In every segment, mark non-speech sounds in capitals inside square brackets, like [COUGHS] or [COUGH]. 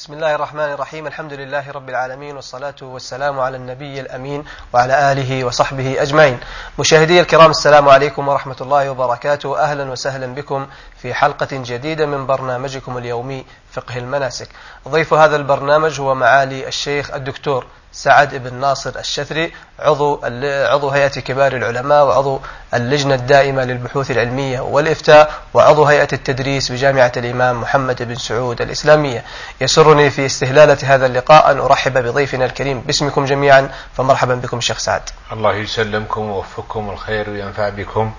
بسم الله الرحمن الرحيم الحمد لله رب العالمين والصلاة والسلام على النبي الأمين وعلى آله وصحبه أجمعين مشاهدي الكرام السلام عليكم ورحمة الله وبركاته أهلا وسهلا بكم في حلقة جديدة من برنامجكم اليومي فقه المناسك. ضيف هذا البرنامج هو معالي الشيخ الدكتور سعد بن ناصر الشثري عضو عضو هيئة كبار العلماء وعضو اللجنة الدائمة للبحوث العلمية والإفتاء وعضو هيئة التدريس بجامعة الإمام محمد بن سعود الإسلامية. يسرني في استهلالة هذا اللقاء أن أرحب بضيفنا الكريم. باسمكم جميعا فمرحبا بكم شيخ سعد. الله يسلمكم ويوفقكم الخير وينفع بكم.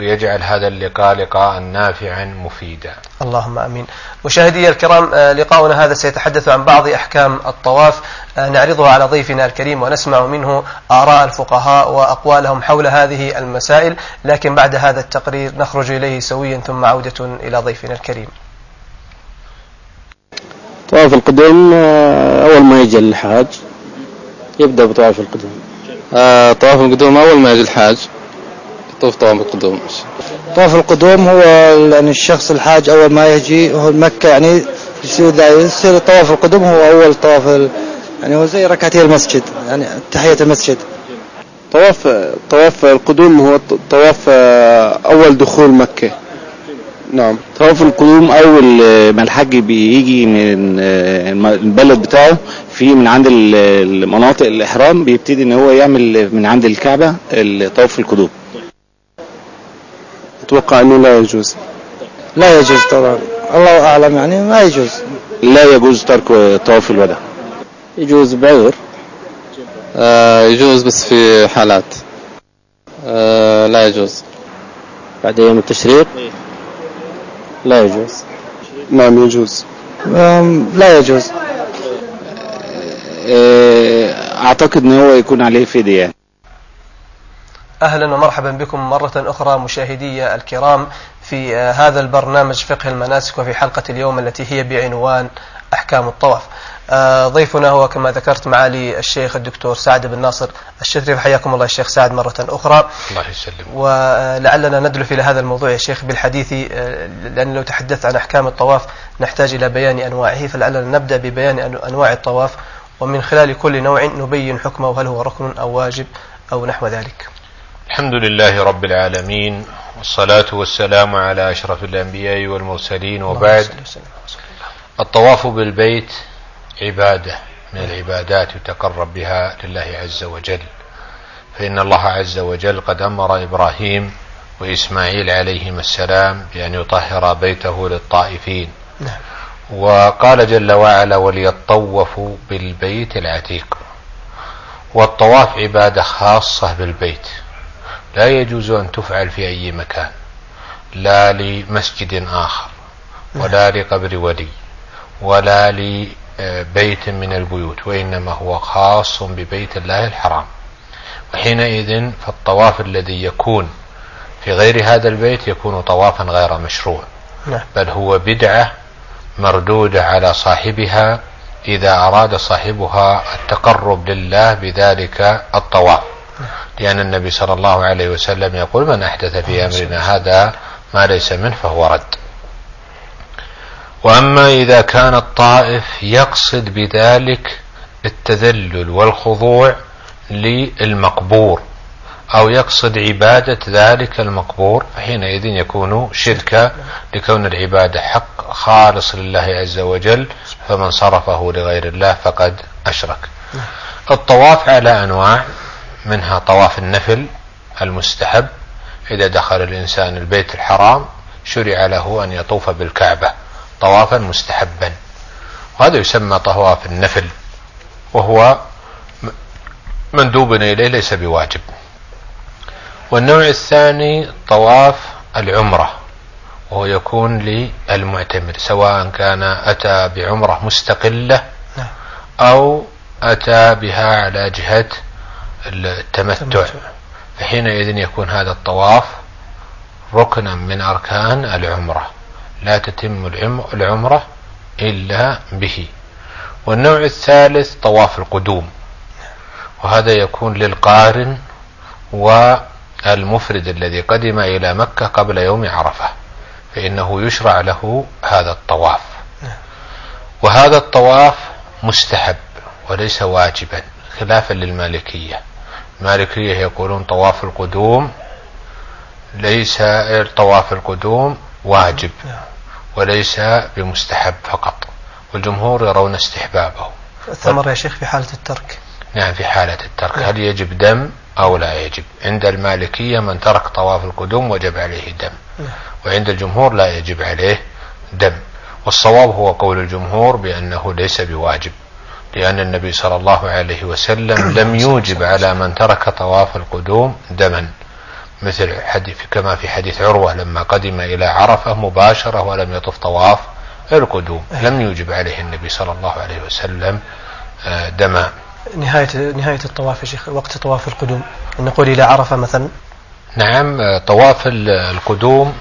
ويجعل هذا اللقاء لقاء نافعا مفيدا اللهم آمين. مشاهدي الكرام آه، لقاؤنا هذا سيتحدث عن بعض أحكام الطواف آه، نعرضها على ضيفنا الكريم ونسمع منه آراء الفقهاء وأقوالهم حول هذه المسائل، لكن بعد هذا التقرير نخرج إليه سويا ثم عودة إلى ضيفنا الكريم. طواف القدوم آه، أول ما يجي الحاج يبدأ بطواف القدوم. طواف القدوم أول ما يجي الحاج طوف طواف القدوم. طواف القدوم هو يعني الشخص الحاج أول ما يجي هو مكة يعني يصير يصير طواف القدوم هو أول طواف يعني هو زي ركعتي المسجد يعني تحية المسجد. طواف طواف القدوم هو طواف أول دخول مكة. نعم. طواف القدوم أول ما الحج بيجي من البلد بتاعه في من عند المناطق الإحرام بيبتدي إن هو يعمل من عند الكعبة طواف القدوم. أتوقع أنه لا يجوز. لا يجوز طبعا. الله أعلم يعني ما يجوز. لا يجوز ترك طواف الوداع. يجوز بعذر. آه يجوز بس في حالات. آه لا يجوز. بعد يوم التشريق؟ لا يجوز. نعم يجوز. لا يجوز. آه، أعتقد ان هو يكون عليه فدية. يعني. أهلا ومرحبا بكم مرة أخرى مشاهدي الكرام في آه، هذا البرنامج فقه المناسك وفي حلقة اليوم التي هي بعنوان أحكام الطواف. آه، ضيفنا هو كما ذكرت معالي الشيخ الدكتور سعد بن ناصر الشثري حياكم الله الشيخ سعد مرة أخرى. الله يسلم ولعلنا ندلف إلى هذا الموضوع يا شيخ بالحديث آه، لأن لو تحدثت عن أحكام الطواف نحتاج إلى بيان أنواعه فلعلنا نبدأ ببيان أنواع الطواف ومن خلال كل نوع نبين حكمه هل هو ركن أو واجب أو نحو ذلك. الحمد لله رب العالمين والصلاة والسلام على أشرف الأنبياء والمرسلين وبعد. الطواف بالبيت عبادة من العبادات يتقرب بها لله عز وجل. فإن الله عز وجل قد أمر إبراهيم وإسماعيل عليهما السلام بأن يطهر بيته للطائفين. نعم. وقال جل وعلا وليطوفوا بالبيت العتيق والطواف عبادة خاصة بالبيت. لا يجوز أن تفعل في أي مكان لا لمسجد آخر ولا لقبر ولي ولا لبيت من البيوت وإنما هو خاص ببيت الله الحرام. وحينئذ فالطواف الذي يكون في غير هذا البيت يكون طوافا غير مشروع نعم. بل هو بدعة مردودة على صاحبها إذا أراد صاحبها التقرب لله بذلك الطواف. لأن النبي صلى الله عليه وسلم يقول من أحدث في أمرنا هذا ما ليس منه فهو رد. وأما إذا كان الطائف يقصد بذلك التذلل والخضوع للمقبور أو يقصد عبادة ذلك المقبور فحينئذ يكون شركا لكون العبادة حق خالص لله عز وجل فمن صرفه لغير الله فقد أشرك. الطواف على أنواع. منها طواف النفل المستحب إذا دخل الإنسان البيت الحرام شرع له أن يطوف بالكعبة طوافا مستحبا وهذا يسمى طواف النفل وهو مندوب إليه ليس بواجب والنوع الثاني طواف العمرة وهو يكون للمعتمر سواء كان أتى بعمرة مستقلة نعم. أو أتى بها على جهة التمتع. فحينئذ يكون هذا الطواف ركنا من أركان العمرة. لا تتم العمرة إلا به. والنوع الثالث طواف القدوم. وهذا يكون للقارن والمفرد الذي قدم إلى مكة قبل يوم عرفة. فإنه يشرع له هذا الطواف. وهذا الطواف مستحب وليس واجبا خلافا للمالكية. المالكية يقولون طواف القدوم ليس طواف القدوم واجب وليس بمستحب فقط. والجمهور يرون استحبابه. الثمر يا شيخ في حالة الترك. نعم في حالة الترك. هل يجب دم أو لا يجب؟ عند المالكية من ترك طواف القدوم وجب عليه دم. وعند الجمهور لا يجب عليه دم. والصواب هو قول الجمهور بأنه ليس بواجب. لأن النبي صلى الله عليه وسلم [COUGHS] لم يوجب على من ترك طواف القدوم دما مثل حديث كما في حديث عروة لما قدم إلى عرفة مباشرة ولم يطف طواف القدوم. لم يوجب عليه النبي صلى الله عليه وسلم آه، دما نهاية نهاية الطواف يا شيخ وقت طواف القدوم. نقول إلى عرفة مثلا. نعم آه، طواف القدوم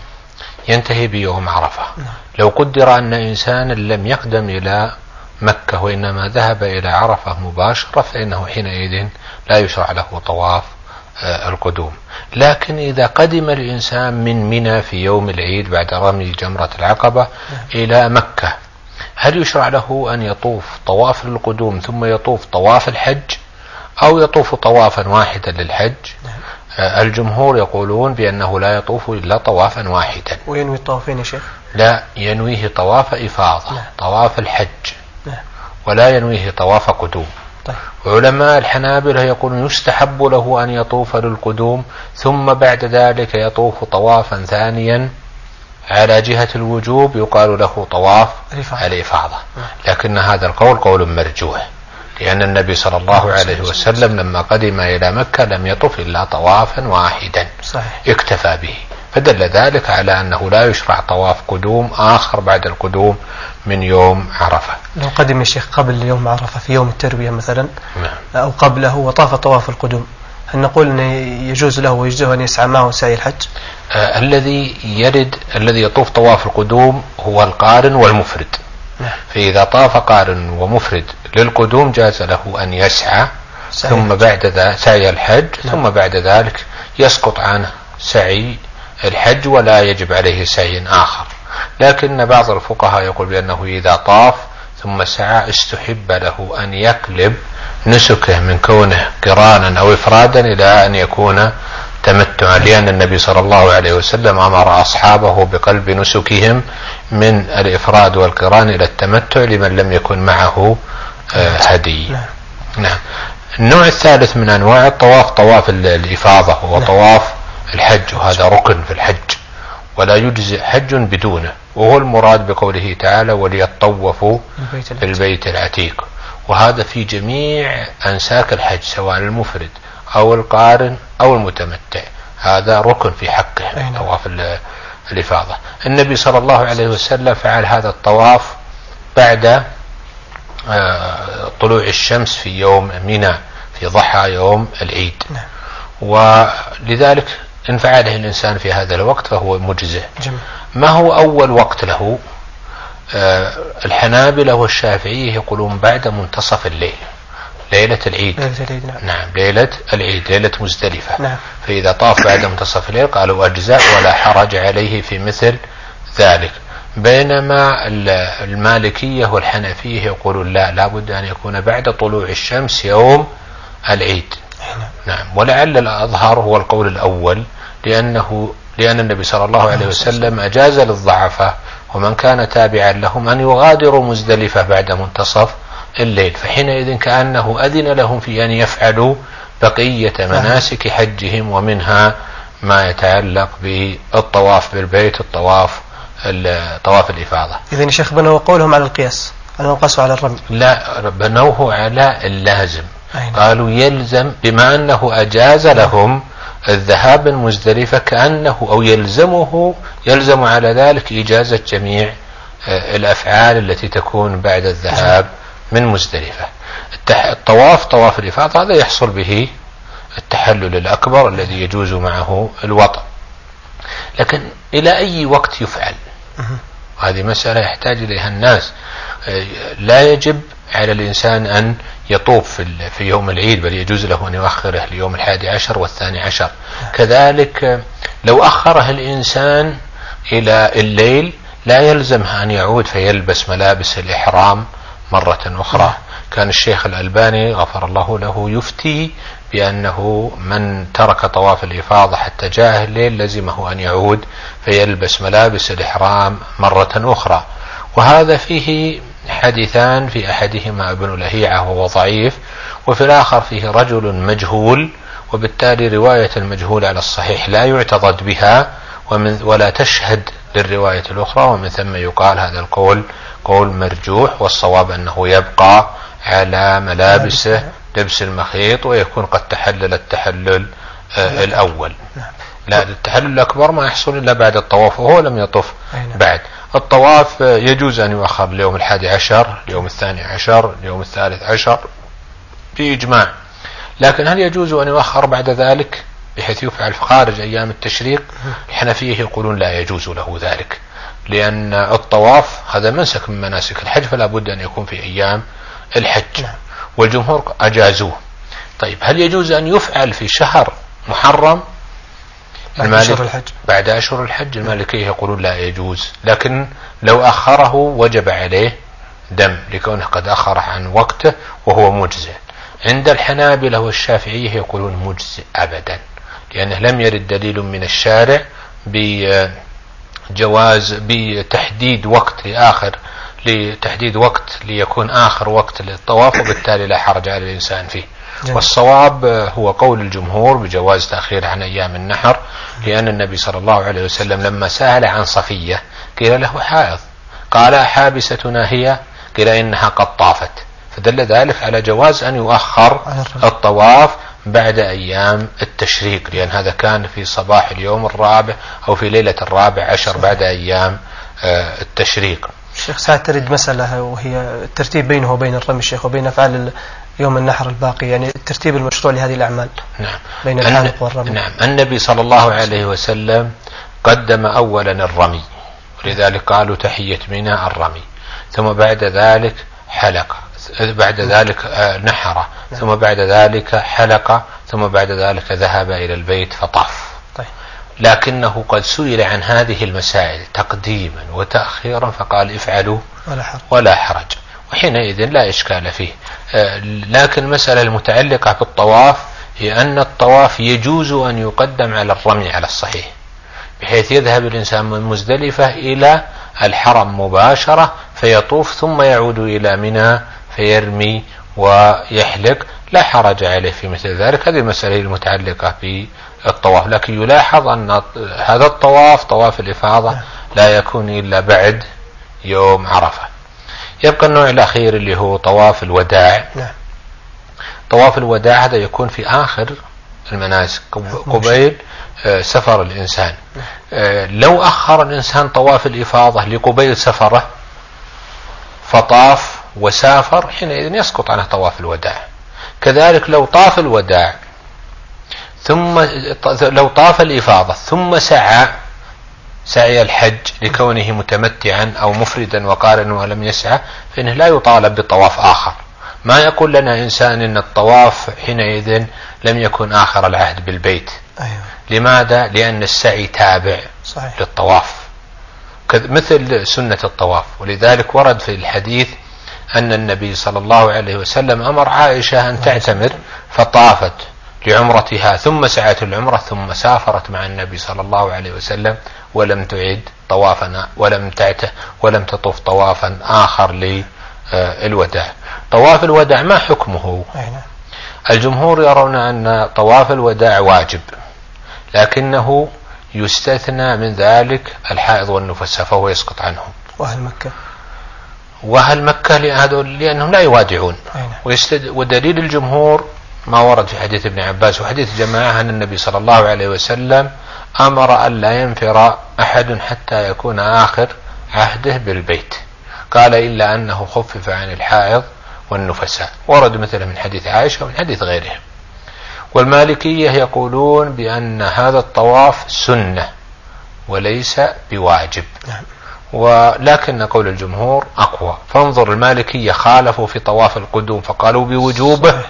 ينتهي بيوم عرفة. نعم. لو قدر أن إنسانا لم يقدم إلى مكة وإنما ذهب إلى عرفة مباشرة فإنه حينئذ لا يشرع له طواف آه، القدوم لكن إذا قدم الإنسان من منى في يوم العيد بعد رمي جمرة العقبة إلى مكة هل يشرع له أن يطوف طواف القدوم ثم يطوف طواف الحج أو يطوف طوافا واحدا للحج آه، الجمهور يقولون بأنه لا يطوف إلا طوافا واحدا وينوي الطوافين يا شيخ لا ينويه طواف إفاضة نعم. طواف الحج. ولا ينويه طواف قدوم. طيب. علماء الحنابلة يقولون يستحب له أن يطوف للقدوم ثم بعد ذلك يطوف طوافا ثانيا على جهة الوجوب يقال له طواف الإفاضة. الإفاضة. لكن هذا القول قول مرجوح لأن النبي صلى الله عليه وسلم لما قدم إلى مكة لم يطف إلا طوافا واحدا. صحيح. اكتفى به. فدل ذلك على أنه لا يشرع طواف قدوم آخر بعد القدوم من يوم عرفة لو قدم يا شيخ قبل يوم عرفة في يوم التربية مثلا نعم. أو قبله وطاف طواف القدوم هل نقول أنه يجوز له ويجزه أن يسعى معه سعي الحج آه الذي يرد الذي يطوف طواف القدوم هو القارن والمفرد نعم. فإذا طاف قارن ومفرد للقدوم جاز له أن يسعى ثم الحج. بعد ذلك سعي الحج نعم. ثم بعد ذلك يسقط عنه سعي الحج ولا يجب عليه سعي آخر لكن بعض الفقهاء يقول بأنه إذا طاف ثم سعى استحب له أن يقلب نسكه من كونه قرانا أو إفرادا إلى أن يكون تمتعا لأن النبي صلى الله عليه وسلم أمر أصحابه بقلب نسكهم من الإفراد والقران إلى التمتع لمن لم يكن معه آه، هدي نعم. نعم النوع الثالث من أنواع الطواف طواف ال- الإفاضة وهو نعم. طواف الحج وهذا ركن في الحج ولا يجزئ حج بدونه وهو المراد بقوله تعالى وليطوفوا البيت العتيق. بالبيت العتيق وهذا في جميع أنساك الحج سواء المفرد أو القارن أو المتمتع هذا ركن في حقه نعم. طواف ال- الإفاضة النبي صلى الله عليه وسلم فعل هذا الطواف بعد آه، طلوع الشمس في يوم منى في ضحى يوم العيد نعم. ولذلك إن فعله الإنسان في هذا الوقت فهو مجزئ. ما هو أول وقت له؟ آه، الحنابلة والشافعية يقولون بعد منتصف الليل ليلة العيد. ليلة العيد نعم. نعم ليلة العيد ليلة مزدلفة. نعم. فإذا طاف بعد منتصف الليل قالوا أجزاء ولا حرج عليه في مثل ذلك. بينما ال- المالكية والحنفية يقولون لا لابد أن يكون بعد طلوع الشمس يوم العيد. نعم. ولعل الأظهر هو القول الأول لأنه لأن النبي صلى الله عليه وسلم أجاز للضعفاء ومن كان تابعا لهم أن يغادروا مزدلفة بعد منتصف الليل فحينئذ كأنه أذن لهم في أن يفعلوا بقية مناسك حجهم ومنها ما يتعلق بالطواف بالبيت الطواف ال- طواف الإفاضة. يا شيخ بنوا قولهم على القياس أنه قاسوا على الرمي. لا بنوه على اللازم. قالوا يلزم بما أنه أجاز لهم الذهاب من مزدلفة كأنه أو يلزمه يلزم على ذلك إجازة جميع آه، الأفعال التي تكون بعد الذهاب من مزدلفة. الطواف طواف الإفاضة هذا يحصل به التحلل الأكبر الذي يجوز معه الوطن. لكن إلى أي وقت يفعل؟ هذه مسألة يحتاج إليها الناس. آه، لا يجب على الإنسان أن يطوف في في يوم العيد بل يجوز له أن يؤخره ليوم الحادي عشر والثاني عشر. كذلك لو أخره الإنسان إلى الليل لا يلزمه أن يعود فيلبس ملابس الإحرام مرة أخرى. كان الشيخ الألباني غفر الله له يفتي بأنه من ترك طواف الإفاضة حتى جاء الليل لزمه أن يعود فيلبس ملابس الإحرام مرة أخرى. وهذا فيه حديثان في أحدهما ابن لهيعة وهو ضعيف وفي الآخر فيه رجل مجهول وبالتالي رواية المجهول على الصحيح لا يعتضد بها ومن ولا تشهد للرواية الأخرى ومن ثم يقال هذا القول قول مرجوح والصواب أنه يبقى على ملابسه لبس المخيط ويكون قد تحلل التحلل آه الأول. لا التحلل الأكبر ما يحصل إلا بعد الطواف وهو لم يطف بعد. الطواف يجوز أن يؤخر اليوم الحادي عشر اليوم الثاني عشر اليوم الثالث عشر بإجماع لكن هل يجوز أن يؤخر بعد ذلك؟ بحيث يفعل خارج أيام التشريق؟ الحنفية يقولون لا يجوز له ذلك. لأن الطواف هذا منسك من مناسك الحج فلا بد أن يكون في أيام الحج. والجمهور أجازوه. طيب هل يجوز أن يفعل في شهر محرم؟ بعد أشهر الحج. بعد أشهر الحج المالكية يقولون لا يجوز. لكن لو أخره وجب عليه دم لكونه قد أخر عن وقته وهو مجزئ. عند الحنابلة والشافعية يقولون مجزئ أبدا لأنه لم يرد دليل من الشارع بجواز بتحديد وقت لآخر لتحديد وقت ليكون آخر وقت للطواف وبالتالي لا حرج على الإنسان فيه. جميل. والصواب هو قول الجمهور بجواز تأخير عن أيام النحر لأن النبي صلى الله عليه وسلم لما سأل عن صفية قيل له حائض. قال حابستنا هي؟ قيل إنها قد طافت. فدل ذلك على جواز أن يؤخر الطواف بعد أيام التشريق لأن هذا كان في صباح اليوم الرابع أو في ليلة الرابع عشر بعد أيام التشريق. الشيخ سعد ترد مسألة وهي الترتيب بينه وبين الرمي الشيخ وبين أفعال يوم النحر الباقي يعني الترتيب المشروع لهذه الأعمال نعم. بين الحالق والرمي. نعم. النبي صلى الله عليه وسلم قدم أولا الرمي ولذلك قالوا تحية منى الرمي. ثم بعد ذلك حلق بعد ذلك نحر. ثم بعد ذلك حلق ثم بعد ذلك ذهب إلى البيت فطاف. طيب. لكنه قد سئل عن هذه المسائل تقديما وتأخيرا فقال افعلوا ولا حرج. ولا حرج. وحينئذ لا إشكال فيه. لكن المسألة المتعلقة بالطواف هي أن الطواف يجوز أن يقدم على الرمي على الصحيح بحيث يذهب الإنسان من مزدلفة إلى الحرم مباشرة فيطوف ثم يعود إلى منى فيرمي ويحلق. لا حرج عليه في مثل ذلك هذه المسألة المتعلقة بالطواف. لكن يلاحظ أن هذا الطواف طواف الإفاضة لا يكون إلا بعد يوم عرفة. يبقى النوع الأخير اللي هو طواف الوداع. نعم. طواف الوداع هذا يكون في آخر المناسك قبيل سفر الإنسان. لو أخر الإنسان طواف الإفاضة لقبيل سفره فطاف وسافر حينئذ يسقط عنه طواف الوداع. كذلك لو طاف الوداع ثم لو طاف الإفاضة ثم سعى سعي الحج لكونه متمتعا أو مفردا وقارنا ولم يسعى فإنه لا يطالب بطواف آخر ما يقول لنا إنسان إن الطواف حينئذ لم يكن آخر العهد بالبيت أيوة. لماذا؟ لأن السعي تابع صحيح. للطواف مثل سنة الطواف ولذلك ورد في الحديث أن النبي صلى الله عليه وسلم أمر عائشة أن تعتمر فطافت لعمرتها ثم سعت العمرة ثم سافرت مع النبي صلى الله عليه وسلم ولم تعد طوافا ولم تعته ولم تطوف طوافا آخر للوداع. طواف الوداع ما حكمه؟ الجمهور يرون أن طواف الوداع واجب لكنه يستثنى من ذلك الحائض والنفساء فهو يسقط عنهم وأهل مكة؟ وأهل مكة لأنهم لا يوادعون. ودليل الجمهور ما ورد في حديث ابن عباس وحديث جماعة أن النبي صلى الله عليه وسلم أمر أن لا ينفر أحد حتى يكون آخر عهده بالبيت. قال إلا أنه خفف عن الحائض والنفساء. ورد مثلا من حديث عائشة ومن حديث غيرهم. والمالكية يقولون بأن هذا الطواف سنة وليس بواجب. نعم. ولكن قول الجمهور أقوى. فانظر المالكية خالفوا في طواف القدوم فقالوا بوجوبه.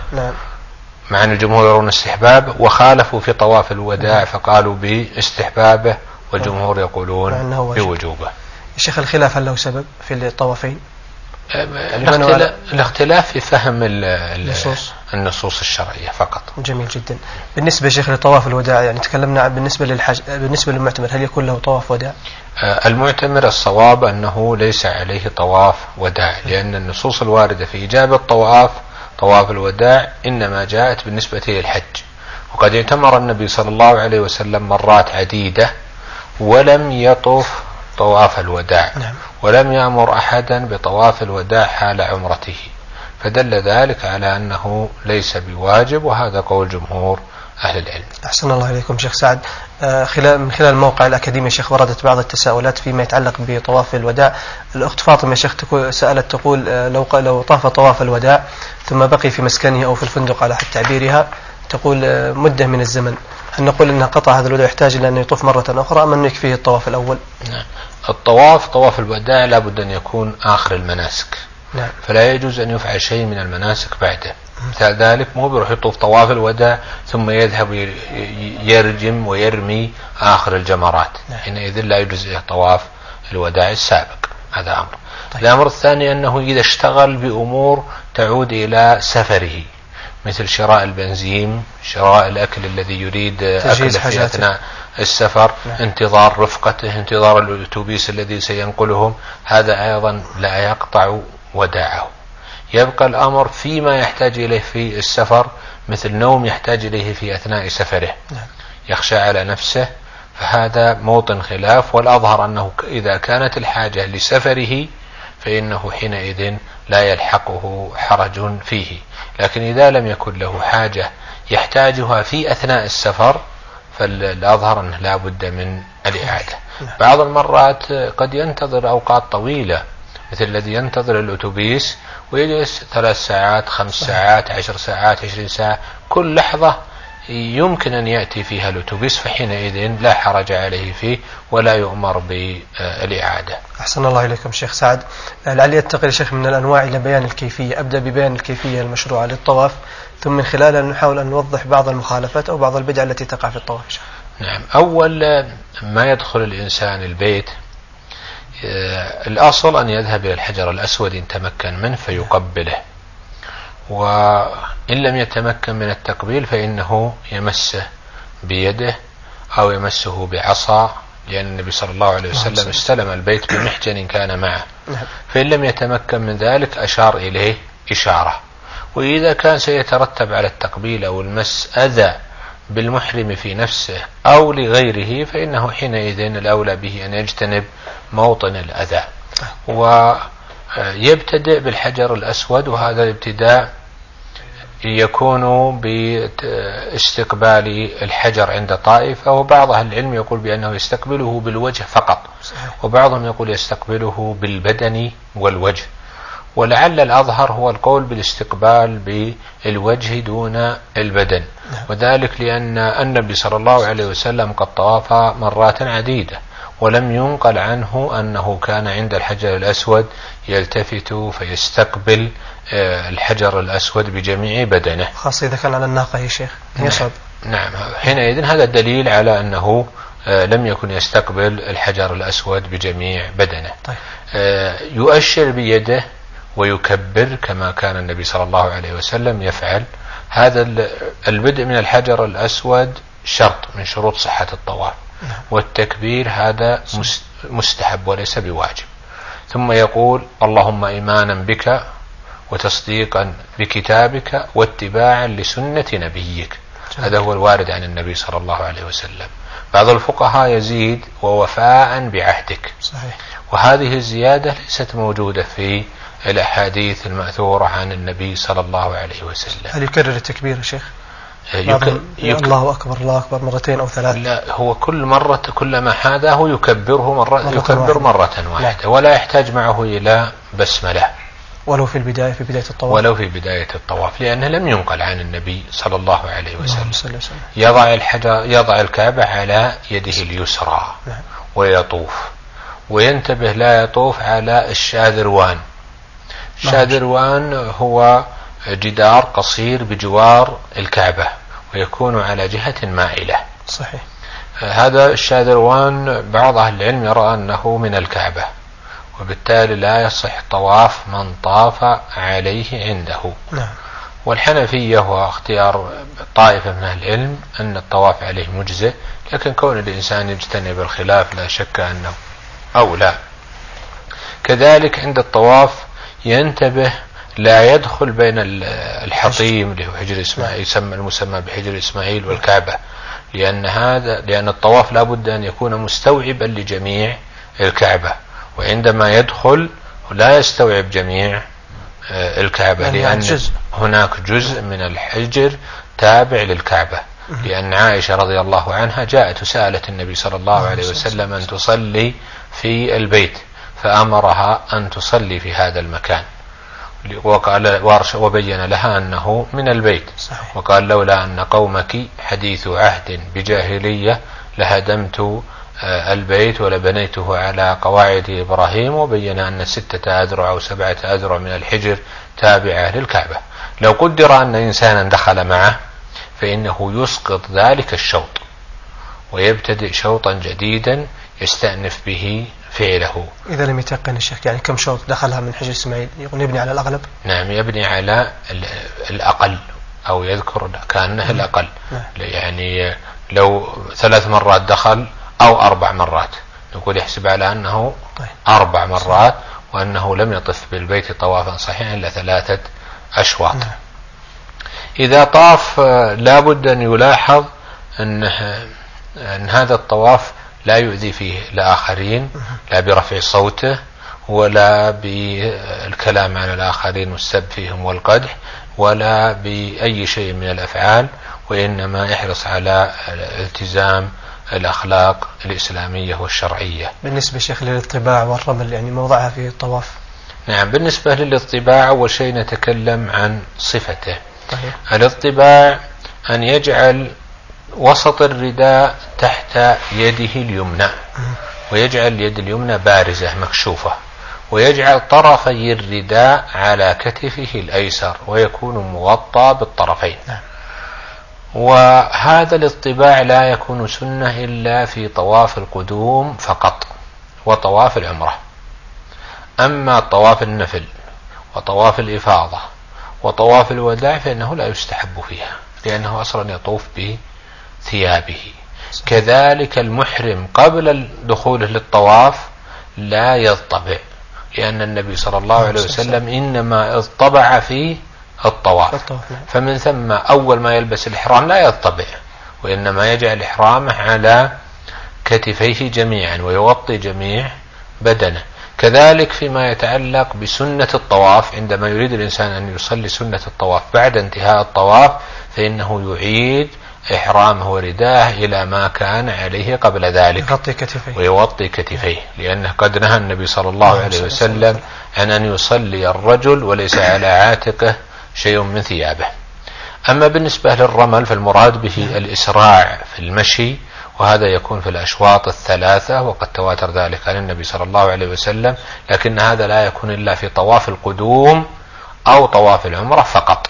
مع أن الجمهور يرون استحباب وخالفوا في طواف الوداع فقالوا باستحبابه والجمهور يقولون بوجوبه. الشيخ الخلاف هل له سبب في الطوافين؟ الاختلاف, الاختلاف في فهم النصوص. النصوص الشرعية فقط. جميل جدا. بالنسبة شيخ لطواف الوداع يعني تكلمنا بالنسبة للحج بالنسبة للمعتمر هل يكون له طواف وداع؟ آه، المعتمر الصواب أنه ليس عليه طواف وداع لأن النصوص الواردة في إجابة طواف طواف الوداع إنما جاءت بالنسبة للحج. وقد اعتمر النبي صلى الله عليه وسلم مرات عديدة ولم يطف طواف الوداع نعم. ولم يأمر أحدا بطواف الوداع حال عمرته. فدل ذلك على أنه ليس بواجب وهذا قول جمهور أهل العلم. أحسن الله إليكم شيخ سعد. خلال من خلال الموقع الأكاديمي شيخ وردت بعض التساؤلات فيما يتعلق بطواف الوداع. الأخت فاطمة شيخ سألت تقول آه، لو لو طاف طواف الوداع ثم بقي في مسكنه أو في الفندق على حد تعبيرها تقول آه، مدة من الزمن. هل نقول أنها قطع هذا الوداع يحتاج إلى أن يطوف مرة أخرى أم أنه يكفيه الطواف الأول؟ نعم. الطواف طواف الوداع لابد أن يكون آخر المناسك. نعم. فلا يجوز أن يفعل شيء من المناسك بعده. مثال ذلك مو بيروح يطوف طواف الوداع ثم يذهب يرجم ويرمي آخر الجمرات نعم. حينئذ لا يجوز طواف الوداع السابق هذا أمر طيب. الأمر الثاني أنه إذا اشتغل بأمور تعود إلى سفره مثل شراء البنزين شراء الأكل الذي يريد أكله في أثناء السفر نعم. انتظار رفقته انتظار الأتوبيس الذي سينقلهم هذا أيضا لا يقطع وداعه يبقى الأمر فيما يحتاج إليه في السفر مثل نوم يحتاج إليه في أثناء سفره نعم. يخشى على نفسه فهذا موطن خلاف والأظهر أنه إذا كانت الحاجة لسفره فإنه حينئذ لا يلحقه حرج فيه لكن إذا لم يكن له حاجة يحتاجها في أثناء السفر فالأظهر أنه لا بد من الإعادة نعم. بعض المرات قد ينتظر أوقات طويلة مثل الذي ينتظر الأتوبيس ويجلس ثلاث ساعات خمس ساعات عشر ساعات عشرين ساعة. كل لحظة يمكن أن يأتي فيها الأتوبيس فحينئذ لا حرج عليه فيه ولا يؤمر بالإعادة. أحسن الله إليكم شيخ سعد. لعلي أنتقل شيخ من الأنواع إلى بيان الكيفية. أبدأ ببيان الكيفية المشروعة للطواف ثم من خلالها نحاول أن نوضح بعض المخالفات أو بعض البدع التي تقع في الطواف نعم. أول ما يدخل الإنسان البيت الأصل أن يذهب إلى الحجر الأسود إن تمكن منه فيقبله. وإن لم يتمكن من التقبيل فإنه يمسه بيده أو يمسه بعصا لأن النبي صلى الله عليه وسلم استلم البيت بمحجن كان معه. نعم. فإن لم يتمكن من ذلك أشار إليه إشارة. وإذا كان سيترتب على التقبيل أو المس أذى بالمحرم في نفسه أو لغيره فإنه حينئذ الأولى به أن يجتنب موطن الأذى. ويبتدئ بالحجر الأسود وهذا الابتداء يكون باستقبال الحجر عند طائفة وبعض أهل العلم يقول بأنه يستقبله بالوجه فقط. وبعضهم يقول يستقبله بالبدن والوجه. ولعل الأظهر هو القول بالاستقبال بالوجه دون البدن. وذلك لأن النبي صلى الله عليه وسلم قد طاف مرات عديدة. ولم ينقل عنه أنه كان عند الحجر الأسود يلتفت فيستقبل آه، الحجر الأسود بجميع بدنه خاصة إذا كان على الناقة يا شيخ يصعب نعم, نعم. حينئذ هذا دليل على أنه آه، لم يكن يستقبل الحجر الأسود بجميع بدنه طيب. آه، يؤشر بيده ويكبر كما كان النبي صلى الله عليه وسلم يفعل هذا البدء من الحجر الأسود شرط من شروط صحة الطواف نعم. والتكبير هذا مستحب وليس بواجب. ثم يقول اللهم إيمانا بك وتصديقا بكتابك واتباعا لسنة نبيك. هذا هو الوارد عن النبي صلى الله عليه وسلم. بعض الفقهاء يزيد ووفاء بعهدك. صحيح. وهذه الزيادة ليست موجودة في الأحاديث المأثورة عن النبي صلى الله عليه وسلم. هل يكرر التكبير يا شيخ؟ يك... يك... الله أكبر الله أكبر مرتين أو ثلاث. لا هو كل مرة كلما حاذاه يكبره مرة, مرة يكبر واحدة. مرة واحدة لا. ولا يحتاج معه إلى بسملة. ولو في البداية في بداية الطواف. ولو في بداية الطواف لأنه لم ينقل عن النبي صلى الله عليه وسلم. يضع الحجر يضع الكعبة على يده اليسرى نعم. ويطوف. وينتبه لا يطوف على الشاذروان. الشاذروان هو جدار قصير بجوار الكعبة ويكون على جهة مائلة. صحيح. هذا الشاذروان بعض أهل العلم يرى أنه من الكعبة وبالتالي لا يصح طواف من طاف عليه عنده. نعم. والحنفية واختيار طائفة من أهل العلم أن الطواف عليه مجزئ لكن كون الإنسان يجتنب الخلاف لا شك أنه أولى. كذلك عند الطواف ينتبه لا يدخل بين الحطيم اللي هو حجر إسماعيل يسمى المسمى بحجر إسماعيل والكعبة. لأن هذا لأن الطواف لابد أن يكون مستوعبا لجميع الكعبة. وعندما يدخل لا يستوعب جميع آه، الكعبة. لأن جزء. هناك جزء من الحجر تابع للكعبة. لأن عائشة رضي الله عنها جاءت وسألت النبي صلى الله عليه وسلم أن تصلي في البيت فأمرها أن تصلي في هذا المكان. وقال وبين لها أنه من البيت صحيح. وقال لولا أن قومك حديث عهد بجاهلية لهدمت آه، البيت ولبنيته على قواعد إبراهيم وبين أن ستة أذرع أو سبعة أذرع من الحجر تابعة للكعبة لو قدر أن إنسانا دخل معه فإنه يسقط ذلك الشوط ويبتدئ شوطا جديدا يستأنف به فعله إذا لم يتقن الشيخ يعني كم شوط دخلها من حجر إسماعيل يبني على الأغلب نعم يبني على الأقل أو يذكر كأنه نعم. الأقل نعم. يعني لو ثلاث مرات دخل أو أربع مرات نقول يحسب على أنه طيب. أربع مرات وأنه لم يطف بالبيت طوافا صحيحا إلا ثلاثة أشواط نعم. إذا طاف لابد أن يلاحظ أنه أن هذا الطواف لا يؤذي فيه الآخرين لا برفع صوته ولا بالكلام على الآخرين والسب فيهم والقدح ولا بأي شيء من الأفعال وإنما يحرص على التزام الأخلاق الإسلامية والشرعية. بالنسبة شيخ للاطباع والرمل يعني موضعها في الطواف. نعم بالنسبة للاطباع أول شيء نتكلم عن صفته. طيب. الاطباع أن يجعل وسط الرداء تحت يده اليمنى. ويجعل اليد اليمنى بارزة مكشوفة. ويجعل طرفي الرداء على كتفه الأيسر ويكون مغطى بالطرفين. وهذا الاطباع لا يكون سنة إلا في طواف القدوم فقط وطواف العمرة. أما طواف النفل وطواف الإفاضة وطواف الوداع فإنه لا يستحب فيها لأنه أصلا يطوف بثيابه كذلك المحرم قبل دخوله للطواف لا يضطبع لأن النبي صلى الله عليه وسلم إنما اضطبع في الطواف. نعم. فمن ثم أول ما يلبس الإحرام لا يضطبع وإنما يجعل إحرامه على كتفيه جميعا ويغطي جميع بدنه. كذلك فيما يتعلق بسنة الطواف عندما يريد الإنسان أن يصلي سنة الطواف بعد انتهاء الطواف فإنه يعيد إحرامه ورداه إلى ما كان عليه قبل ذلك. يغطي كتفيه. ويغطي كتفيه لأنه قد نهى النبي صلى الله عليه وسلم. عن أن يصلي الرجل وليس على عاتقه شيء من ثيابه. أما بالنسبة للرمل فالمراد به الإسراع في المشي وهذا يكون في الأشواط الثلاثة وقد تواتر ذلك عن النبي صلى الله عليه وسلم لكن هذا لا يكون إلا في طواف القدوم أو طواف العمرة فقط.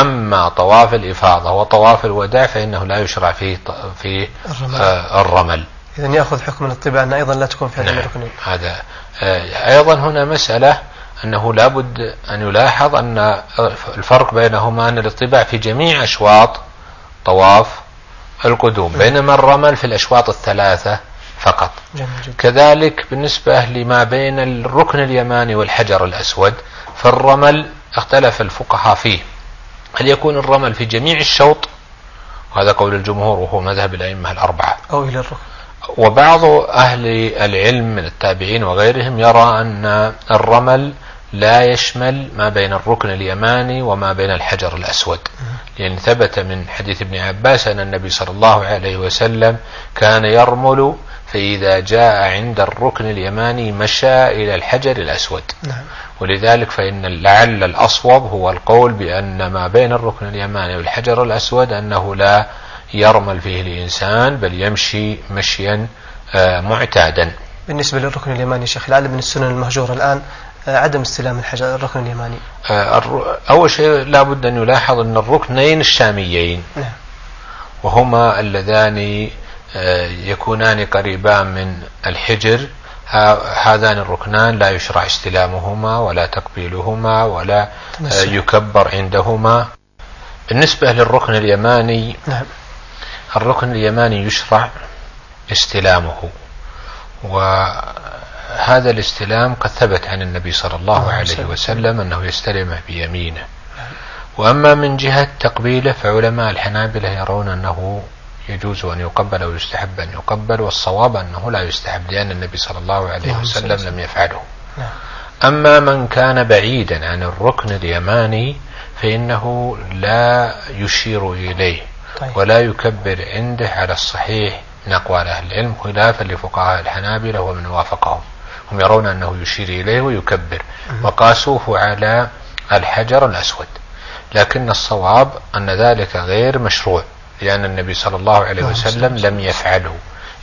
أما طواف الإفاضة وطواف الوداع فإنه لا يشرع فيه في الرمل, آه الرمل. إذا يأخذ حكم الاطباع أن أيضا لا تكون في هذا نعم. الركن هذا آه أيضا هنا مسألة أنه لابد أن يلاحظ أن الفرق بينهما أن الاطباع في جميع أشواط طواف القدوم بينما الرمل في الأشواط الثلاثة فقط. جميل جميل. كذلك بالنسبة لما بين الركن اليماني والحجر الأسود فالرمل اختلف الفقهاء فيه. هل يكون الرمل في جميع الشوط؟ وهذا قول الجمهور وهو مذهب الأئمة الأربعة. أو إلى الركن. وبعض أهل العلم من التابعين وغيرهم يرى أن الرمل لا يشمل ما بين الركن اليماني وما بين الحجر الأسود. لأن ثبت من حديث ابن عباس أن النبي صلى الله عليه وسلم كان يرمل فإذا جاء عند الركن اليماني مشى إلى الحجر الأسود نعم. ولذلك فإن لعل الأصوب هو القول بأن ما بين الركن اليماني والحجر الأسود أنه لا يرمل فيه الإنسان بل يمشي مشيا آه، معتادا بالنسبة للركن اليماني شيخ لعل من السنن المهجورة الآن آه، عدم استلام الحجر الركن اليماني آه، أول شيء لابد أن يلاحظ أن الركنين الشاميين نعم. وهما اللذان يكونان قريبان من الحجر. هذان الركنان لا يشرع استلامهما ولا تقبيلهما ولا يكبر عندهما. بالنسبة للركن اليماني نعم. الركن اليماني يشرع استلامه. وهذا الاستلام قد ثبت عن النبي صلى الله عليه وسلم. أنه يستلمه بيمينه. وأما من جهة تقبيله فعلماء الحنابلة يرون أنه يجوز أن يقبل أو يستحب أن يقبل والصواب أنه لا يستحب لأن النبي صلى الله عليه نعم، وسلم لم يفعله. نعم. أما من كان بعيدا عن الركن اليماني فإنه لا يشير إليه طيب. ولا يكبر عنده على الصحيح من أقوال أهل العلم خلافا لفقهاء الحنابلة ومن وافقهم. هم يرون أنه يشير إليه ويكبر. وقاسوه على الحجر الأسود. لكن الصواب أن ذلك غير مشروع. لأن النبي صلى الله عليه وسلم لم يفعله.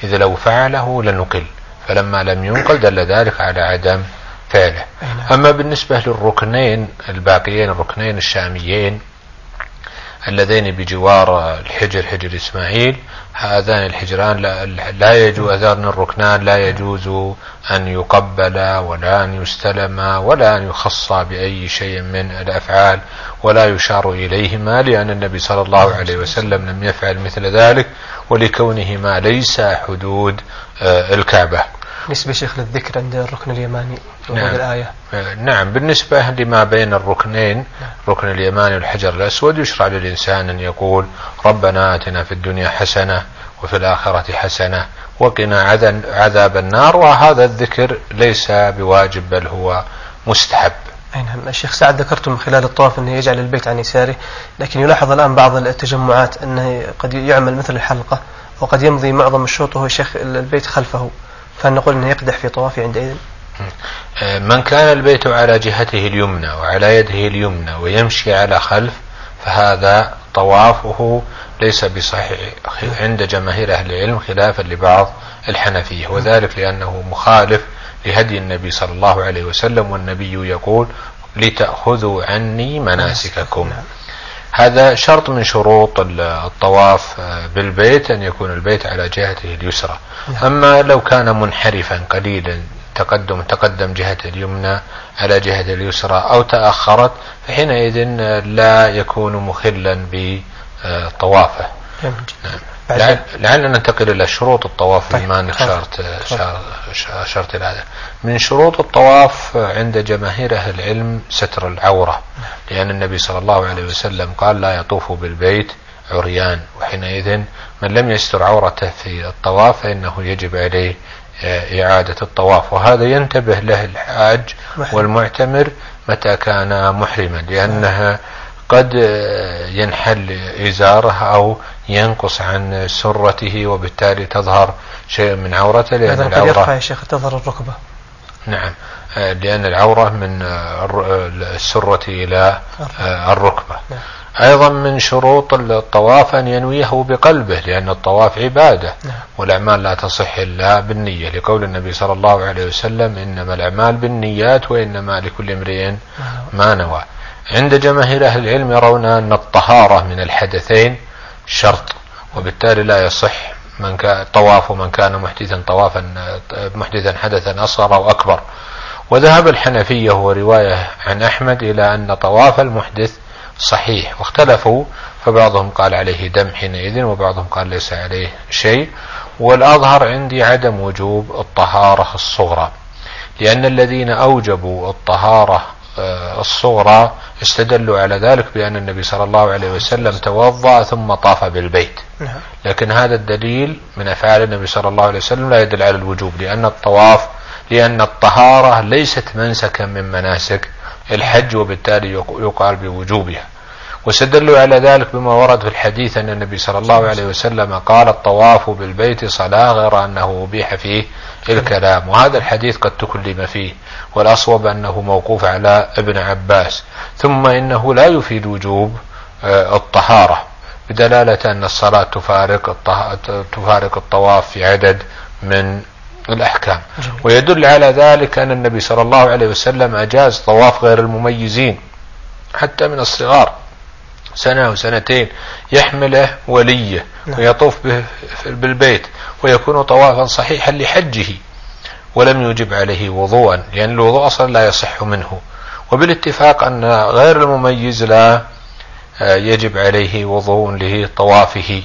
إذا لو فعله لنقل. فلما لم ينقل دل ذلك على عدم فعله. نعم. أما بالنسبة للركنين الباقيين الركنين الشاميين اللذين بجوار الحجر حجر إسماعيل. هذان الحجران لا, لا يجوز هذان الركنان لا يجوز أن يقبل ولا أن يستلم ولا أن يخص بأي شيء من الأفعال ولا يشار إليهما لأن النبي صلى الله عليه وسلم لم يفعل مثل ذلك ولكونهما ليس حدود آه، الكعبة. بالنسبة شيخ للذكر عند الركن اليماني نعم. الآية. آه، نعم. بالنسبة لما بين الركنين نعم. الركن اليماني والحجر الأسود يشرع للإنسان أن يقول ربنا آتنا في الدنيا حسنة وفي الآخرة حسنة وقنا عذاب النار. وهذا الذكر ليس بواجب بل هو مستحب. أي نعم. الشيخ سعد ذكرتم خلال الطواف أنه يجعل البيت عن يساره لكن يلاحظ الآن بعض التجمعات أنه قد يعمل مثل الحلقة وقد يمضي معظم الشوط وهو الشيخ البيت خلفه. فهل نقول أنه يقدح في طوافه عندئذ. آه، من كان البيت على جهته اليمنى وعلى يده اليمنى ويمشي على خلف فهذا طوافه ليس بصحيح عند جماهير أهل العلم خلافا لبعض الحنفية وذلك لأنه مخالف لهدي النبي صلى الله عليه وسلم والنبي يقول لتأخذوا عني مناسككم. نعم. هذا شرط من شروط الطواف آه، بالبيت أن يكون البيت على جهته اليسرى نعم. أما لو كان منحرفا قليلا تقدم تقدم جهة اليمنى على جهة اليسرى أو تأخرت فحينئذ لا يكون مخلا بطوافه نعم. لعلنا ننتقل إلى شروط الطواف طيب. بما أنك شرت شرت هذا. من شروط الطواف عند جماهير أهل العلم ستر العورة لأن النبي صلى الله عليه وسلم قال لا يطوف بالبيت عريان وحينئذ من لم يستر عورته في الطواف فإنه يجب عليه آه، إعادة الطواف. وهذا ينتبه له الحاج والمعتمر متى كان محرما لأنها قد آه، ينحل إزاره أو ينقص عن سرته وبالتالي تظهر شيء من عورته لأن العورة يرفع يا شيخ تظهر الركبة نعم آه، لأن العورة من السرة إلى الركبة نعم. أيضا من شروط الطواف أن ينويه بقلبه لأن الطواف عبادة نعم. والأعمال لا تصح إلا بالنية لقول النبي صلى الله عليه وسلم إنما الأعمال بالنيات وإنما لكل امرئ نعم. ما نوى عند جماهير أهل العلم يرون أن الطهارة من الحدثين شرط وبالتالي لا يصح من كان طواف من كان محدثا طوافا محدثا حدثا أصغر أو أكبر. وذهب الحنفية ورواية عن أحمد إلى أن طواف المحدث صحيح. واختلفوا فبعضهم قال عليه دم حينئذ وبعضهم قال ليس عليه شيء. والأظهر عندي عدم وجوب الطهارة الصغرى لأن الذين أوجبوا الطهارة الصغرى استدلوا على ذلك بأن النبي صلى الله عليه وسلم توضأ ثم طاف بالبيت نعم. لكن هذا الدليل من أفعال النبي صلى الله عليه وسلم لا يدل على الوجوب لأن الطواف لأن الطهارة ليست منسكا من مناسك الحج وبالتالي يقال بوجوبها واستدلوا على ذلك بما ورد في الحديث أن النبي صلى الله عليه وسلم قال الطواف بالبيت صلاة غير أنه أبيح فيه الكلام. وهذا الحديث قد تكلم فيه والأصوب أنه موقوف على ابن عباس. ثم إنه لا يفيد وجوب آه، الطهارة بدلالة أن الصلاة تفارق تفارق الطواف في عدد من الأحكام. ويدل على ذلك أن النبي صلى الله عليه وسلم أجاز طواف غير المميزين حتى من الصغار. سنة أو سنتين يحمله وليه نعم. ويطوف به بالبيت ويكون طوافا صحيحا لحجه ولم يجب عليه وضوءا لأن الوضوء أصلا لا يصح منه. وبالاتفاق أن غير المميز لا آه، يجب عليه وضوء لطوافه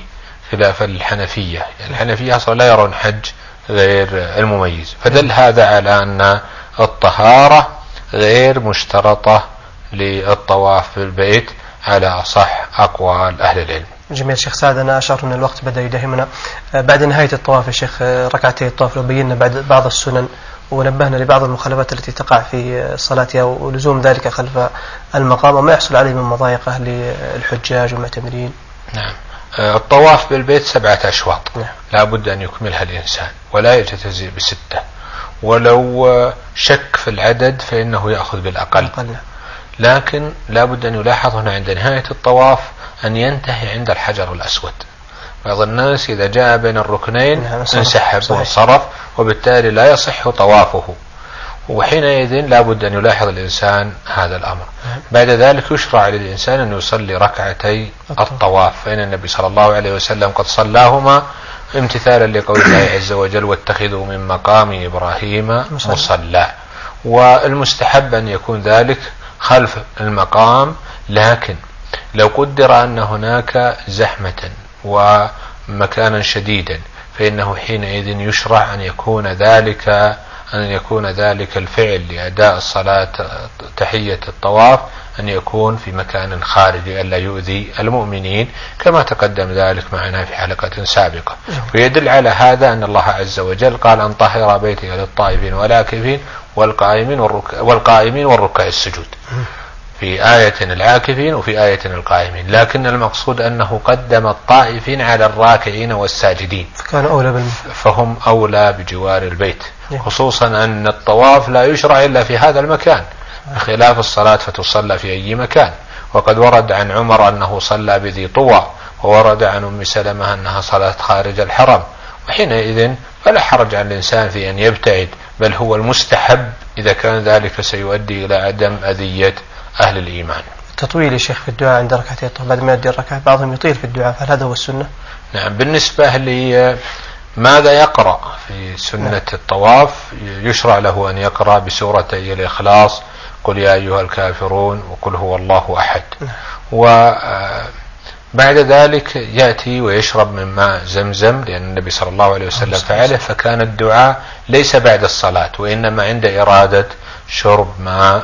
خلاف الحنفية يعني الحنفية أصلا لا يرون حج غير المميز. فدل هذا على أن الطهارة غير مشترطة للطواف في البيت. على أصح أقوال أهل العلم. جميل شيخ سعد أنا أشعر أن الوقت بدأ يداهمنا آه، بعد نهاية الطواف يا شيخ آه، ركعتي الطواف لو بينا بعد بعض السنن ونبهنا لبعض المخالفات التي تقع في صلاتها ولزوم ذلك خلف المقام وما يحصل عليه من مضايق أهل الحجاج والمعتمرين. نعم. آه، الطواف بالبيت سبعة أشواط. نعم. لا بد أن يكملها الإنسان ولا يجتزي بستة. ولو شك في العدد فإنه يأخذ بالأقل. أقل. لكن لا بد أن يلاحظ هنا عند نهاية الطواف أن ينتهي عند الحجر الأسود. بعض الناس إذا جاء بين الركنين نعم،. انسحب. وانصرف وبالتالي لا يصح طوافه. وحينئذ لا بد أن يلاحظ الإنسان هذا الأمر. بعد ذلك يشرع للإنسان أن يصلي ركعتي الطواف. فإن النبي صلى الله عليه وسلم قد صلاهما امتثالا لقول الله عز وجل واتخذوا من مقام إبراهيم مصلى. والمستحب أن يكون ذلك خلف المقام لكن لو قدر أن هناك زحمة ومكانا شديدا فإنه حينئذ يشرع أن يكون ذلك أن يكون ذلك الفعل لأداء الصلاة تحية الطواف أن يكون في مكان خارجي ألا يؤذي المؤمنين كما تقدم ذلك معنا في حلقة سابقة. ويدل على هذا أن الله عز وجل قال أن طهر بيتي للطائفين والآكفين والقائمين والركع, والقائمين والركع السجود. في آية العاكفين وفي آية القائمين. لكن المقصود أنه قدم الطائفين على الراكعين والساجدين. فكان أولى بالمثل فهم أولى بجوار البيت. نعم. خصوصا أن الطواف لا يشرع إلا في هذا المكان. بخلاف الصلاة فتصلى في أي مكان. وقد ورد عن عمر أنه صلى بذي طوى. وورد عن أم سلمة أنها صلت خارج الحرم. وحينئذ فلا حرج على الإنسان في أن يبتعد بل هو المستحب. إذا كان ذلك سيؤدي إلى عدم أذية أهل الإيمان. التطويل يا شيخ في الدعاء عند ركعتي الطواف بعد ما يؤدي الركعة بعضهم يطيل في الدعاء فهل هذا هو السنة؟ نعم. بالنسبة لماذا يقرأ في سنة الطواف؟ يشرع له أن يقرأ بسورتي الإخلاص قل يا أيها الكافرون وقل هو الله أحد. وبعد ذلك يأتي ويشرب من ماء زمزم لأن النبي صلى الله عليه وسلم فعله فكان الدعاء ليس بعد الصلاة وإنما عند إرادة شرب ماء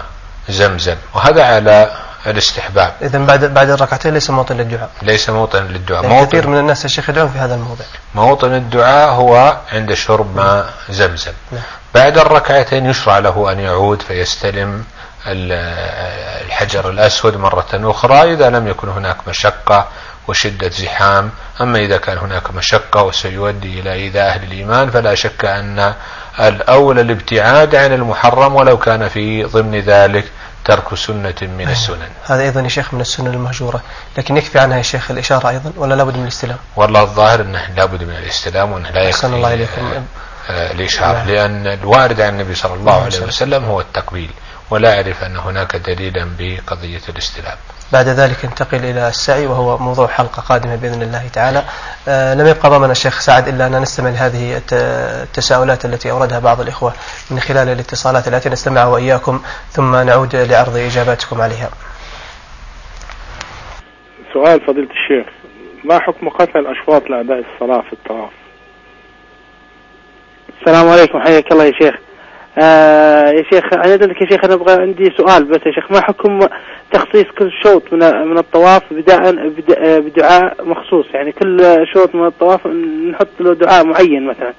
زمزم. وهذا على الاستحباب. إذا بعد بعد الركعتين ليس موطن للدعاء. ليس موطن للدعاء. يعني كثير موطن, من الناس يا شيخ يدعون في هذا الموضع. موطن الدعاء هو عند شرب ماء زمزم. نعم. بعد الركعتين يشرع له أن يعود فيستلم الحجر الأسود مرة أخرى إذا لم يكن هناك مشقة وشدة زحام. أما إذا كان هناك مشقة وسيؤدي إلى إيذاء أهل الإيمان فلا شك أن الأولى الابتعاد عن المحرم ولو كان في ضمن ذلك ترك سنة من السنن. هذا أيضا يا شيخ من السنن المهجورة. لكن يكفي عنها يا شيخ الإشارة أيضا ولا لابد من الاستلام؟ والله الظاهر أنه لابد من الاستلام وأنه لا يكفي الله إليكم. آه، الإشارة نعم. لأن الوارد عن النبي صلى الله نعم، عليه صلى. وسلم هو التقبيل. ولا أعرف أن هناك دليلا بقضية الاستلام بعد ذلك انتقل إلى السعي وهو موضوع حلقة قادمة بإذن الله تعالى. آه لم يبقى ضمن الشيخ سعد إلا أن نستمع لهذه الت- التساؤلات التي أوردها بعض الإخوة من خلال الاتصالات التي نستمعها وإياكم ثم نعود لعرض إجاباتكم عليها. سؤال فضيلة الشيخ ما حكم قطع الأشواط لأداء الصلاة في الطواف؟ السلام عليكم حياك الله يا شيخ. آه يا شيخ أنا أدلك يا شيخ أنا أبغى عندي سؤال بس يا شيخ ما حكم تخصيص كل شوط من من الطواف بداء بد- بدعاء مخصوص؟ يعني كل شوط من الطواف نحط له دعاء معين مثلا.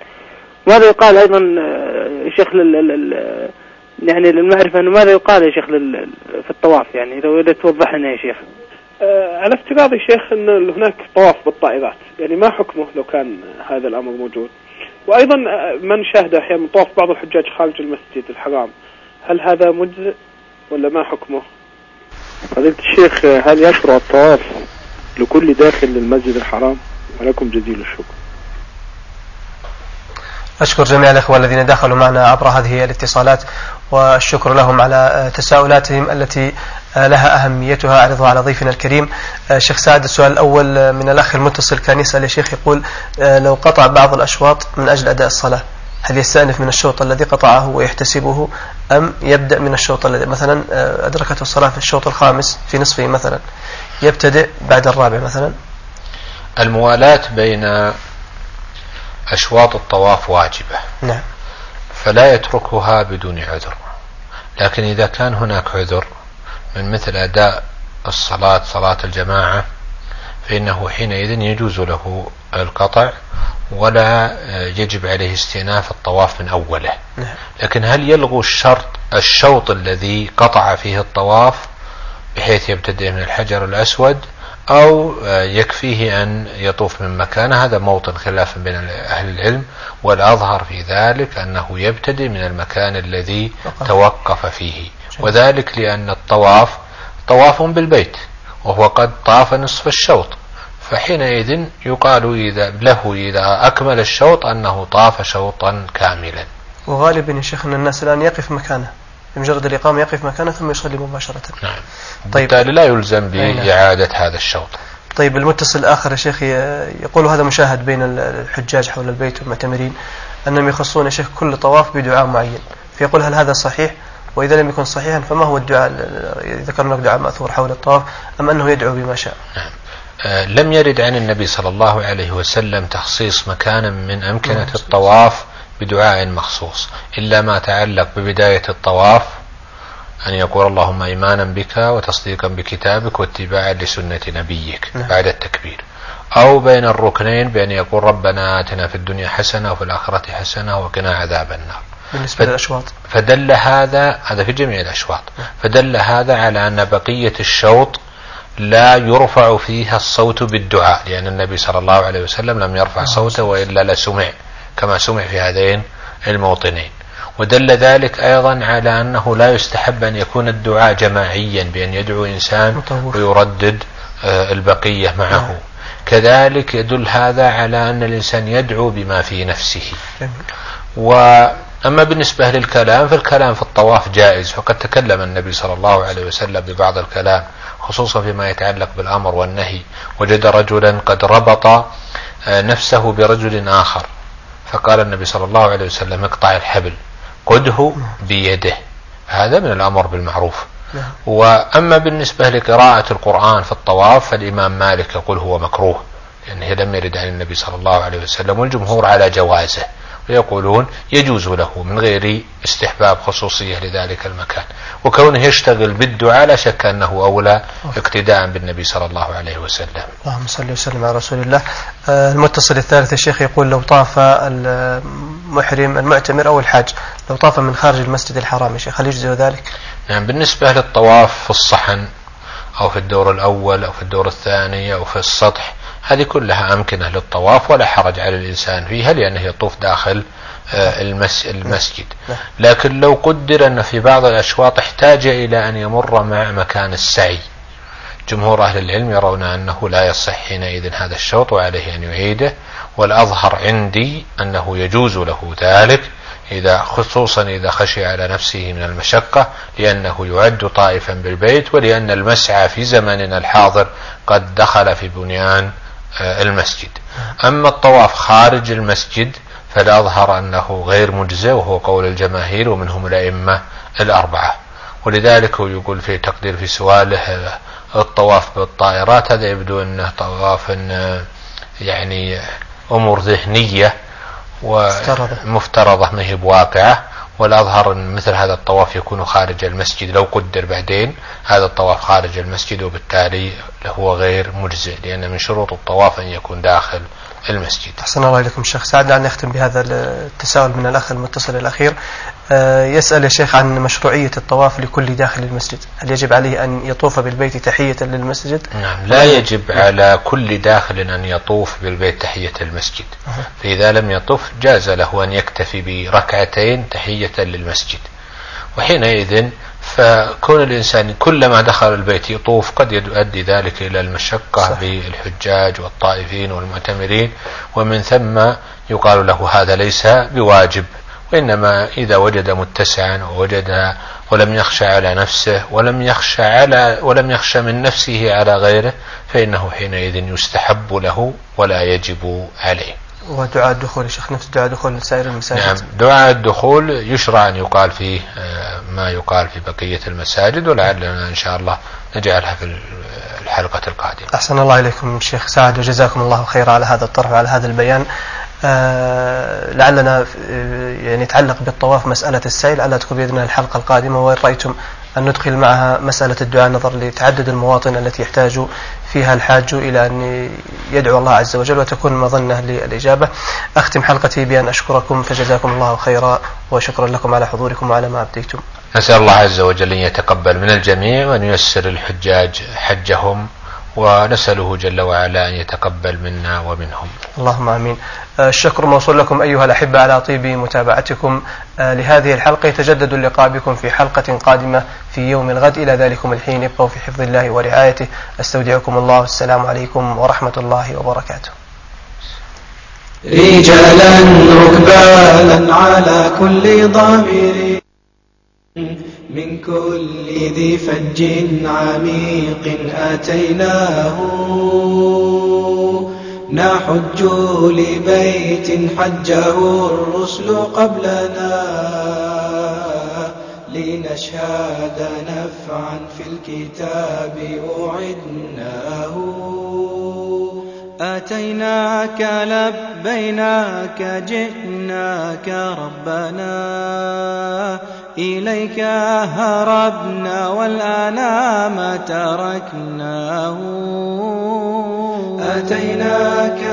ماذا يقال أيضا آه، يا شيخ لل لل- يعني للمعرفة أنه ماذا يقال يا شيخ لل في الطواف؟ يعني لو توضح لنا يا شيخ. آه على افتراض يا شيخ أن هناك طواف بالطائرات. يعني ما حكمه لو كان هذا الأمر موجود؟ وأيضا آه، من شاهد أحيانا طواف بعض الحجاج خارج المسجد الحرام. هل هذا مجزئ ولا ما حكمه؟ فضيلة الشيخ هل يشرع الطواف لكل داخل للمسجد الحرام؟ ولكم جزيل الشكر. أشكر جميع الأخوة الذين دخلوا معنا عبر هذه الاتصالات والشكر لهم على آه، تساؤلاتهم التي آه، لها أهميتها. أعرضها على ضيفنا الكريم. آه، شيخ سعد السؤال الأول آه، من الأخ المتصل كان يسأل يا شيخ يقول آه، لو قطع بعض الأشواط من أجل أداء الصلاة هل يستأنف من الشوط الذي قطعه ويحتسبه أم يبدأ من الشوط الذي مثلا آه، أدركته الصلاة في الشوط الخامس في نصفه مثلا يبتدئ بعد الرابع مثلا؟ الموالاة بين أشواط الطواف واجبة. نعم. فلا يتركها بدون عذر. لكن إذا كان هناك عذر من مثل أداء الصلاة صلاة الجماعة فإنه حينئذ يجوز له القطع ولا يجب عليه استئناف الطواف من أوله. نعم. لكن هل يلغو الشرط الشوط الذي قطع فيه الطواف بحيث يبتدئ من الحجر الأسود أو يكفيه أن يطوف من مكانه؟ هذا موطن خلاف بين أهل العلم والأظهر في ذلك أنه يبتدئ من المكان الذي توقف فيه. وذلك لأن الطواف طواف بالبيت وهو قد طاف نصف الشوط. فحينئذ يقال إذا له إذا أكمل الشوط أنه طاف شوطا كاملا. وغالبا يا شيخ أن الناس الآن يقف مكانه بمجرد الإقامة يقف مكانه ثم يصلي مباشرة. نعم. طيب. بالتالي لا يلزم. بإعادة هذا الشوط. طيب المتصل الآخر يا شيخ يقول هذا مشاهد بين الحجاج حول البيت والمعتمرين أنهم يخصون يا شيخ كل طواف بدعاء معين فيقول هل هذا صحيح؟ وإذا لم يكن صحيحا فما هو الدعاء ذكر لك دعاء مأثور حول الطواف أم أنه يدعو بما شاء نعم. آه لم يرد عن النبي صلى الله عليه وسلم تخصيص مكان من أمكنة نعم. الطواف بدعاء مخصوص إلا ما تعلق ببداية الطواف أن يقول اللهم إيمانا بك وتصديقا بكتابك واتباعا لسنة نبيك نعم. بعد التكبير أو بين الركنين بأن يقول ربنا آتنا في الدنيا حسنة وفي الآخرة حسنة وقنا عذاب النار بالنسبة للأشواط. فدل هذا هذا في جميع الأشواط. نعم. فدل هذا على أن بقية الشوط لا يرفع فيها الصوت بالدعاء لأن النبي صلى الله عليه وسلم لم يرفع نعم. صوته وإلا لسمع كما سمع في هذين الموطنين. ودل ذلك أيضا على أنه لا يستحب أن يكون الدعاء جماعيا بأن يدعو إنسان ويردد آه، البقية معه. نعم. كذلك يدل هذا على أن الإنسان يدعو بما في نفسه. وأما بالنسبة للكلام فالكلام في الطواف جائز. فقد تكلم النبي صلى الله عليه وسلم ببعض الكلام خصوصا فيما يتعلق بالأمر والنهي. وجد رجلا قد ربط آه، نفسه برجل آخر. فقال النبي صلى الله عليه وسلم اقطع الحبل قده بيده. هذا من الأمر بالمعروف. نعم. وأما بالنسبة لقراءة القرآن في الطواف فالإمام مالك يقول هو مكروه لأنه لم يرد عن النبي صلى الله عليه وسلم والجمهور على جوازه. ويقولون يجوز له من غير استحباب خصوصية لذلك المكان. وكونه يشتغل بالدعاء لا شك أنه أولى اقتداء بالنبي صلى الله عليه وسلم. اللهم صل وسلم على رسول الله. آه، المتصل الثالث الشيخ يقول لو طاف المحرم المعتمر أو الحاج لو طاف من خارج المسجد الحرام يا شيخ هل يجزي ذلك؟ يعني بالنسبة للطواف في الصحن أو في الدور الأول أو في الدور الثاني أو في السطح هذه كلها أمكنة للطواف ولا حرج على الإنسان فيها لأنه يطوف داخل آه، المسجد. لكن لو قدر أن في بعض الأشواط احتاج إلى أن يمر مع مكان السعي. جمهور أهل العلم يرون أنه لا يصح حينئذ هذا الشوط وعليه أن يعيده. والأظهر عندي أنه يجوز له ذلك إذا خصوصا إذا خشي على نفسه من المشقة لأنه يعد طائفا بالبيت ولأن المسعى في زمننا الحاضر قد دخل في بنيان المسجد. أما الطواف خارج المسجد فالأظهر أنه غير مجزئ وهو قول الجماهير ومنهم الأئمة الأربعة. ولذلك هو يقول في تقدير في سؤاله آه، الطواف بالطائرات هذا يبدو أنه طواف آه، يعني أمور ذهنية ومفترضة ما هي بواقعة. والأظهر أن مثل هذا الطواف يكون خارج المسجد لو قدر بعدين هذا الطواف خارج المسجد وبالتالي هو غير مجزئ لأن من شروط الطواف أن يكون داخل المسجد. أحسن الله إليكم شيخ. سعدنا أن نختم بهذا التساؤل من الأخ المتصل الأخير. آه، يسأل يا شيخ عن مشروعية الطواف لكل داخل المسجد. هل يجب عليه أن يطوف بالبيت تحية للمسجد؟ نعم لا يجب على كل داخل أن يطوف بالبيت تحية المسجد. فإذا لم يطوف جاز له أن يكتفي بركعتين تحية للمسجد. وحينئذ فكون الإنسان كلما دخل البيت يطوف قد يؤدي ذلك إلى المشقة صح. بالحجاج والطائفين والمعتمرين ومن ثم يقال له هذا ليس بواجب وإنما إذا وجد متسعا ووجد ولم يخشى على نفسه ولم يخشى على ولم يخشى من نفسه على غيره فإنه حينئذ يستحب له ولا يجب عليه ودعاء الدخول يا شيخ نفس دعاء الدخول لسائر المساجد. نعم. دعاء الدخول يشرع أن يقال فيه آه، ما يقال في بقية المساجد ولعلنا إن شاء الله نجعلها في الحلقة القادمة. أحسن الله إليكم شيخ سعد وجزاكم الله خيرا على هذا الطرح وعلى هذا البيان. آه، لعلنا آه، يعني نتعلق بالطواف مسألة السيل. لعلها بإذن الله الحلقة القادمة. وإن رأيتم أن ندخل معها مسألة الدعاء نظر لتعدد المواطن التي يحتاج فيها الحاج إلى أن يدعو الله عز وجل وتكون مظنة للإجابة. أختم حلقتي بأن أشكركم فجزاكم الله خيرا وشكرا لكم على حضوركم وعلى ما أبديتم. نسأل الله عز وجل أن يتقبل من الجميع وأن ييسر الحجاج حجهم. ونسأله جل وعلا أن يتقبل منا ومنهم. اللهم آمين. آه، الشكر موصول لكم أيها الأحبة على طيب متابعتكم. آه، لهذه الحلقة يتجدد اللقاء بكم في حلقة قادمة في يوم الغد. إلى ذلكم الحين ابقوا في حفظ الله ورعايته. أستودعكم الله. والسلام عليكم ورحمة الله وبركاته. رجالا ركبانا على كل ضامر. من كل ذي فج عميق أتيناه. نحج لبيت حجه الرسل قبلنا لنشهد نفعا في الكتاب أعدناه. أتيناك لبيناك جئناك ربنا. إليك هربنا والآن ما تركناه. أتيناك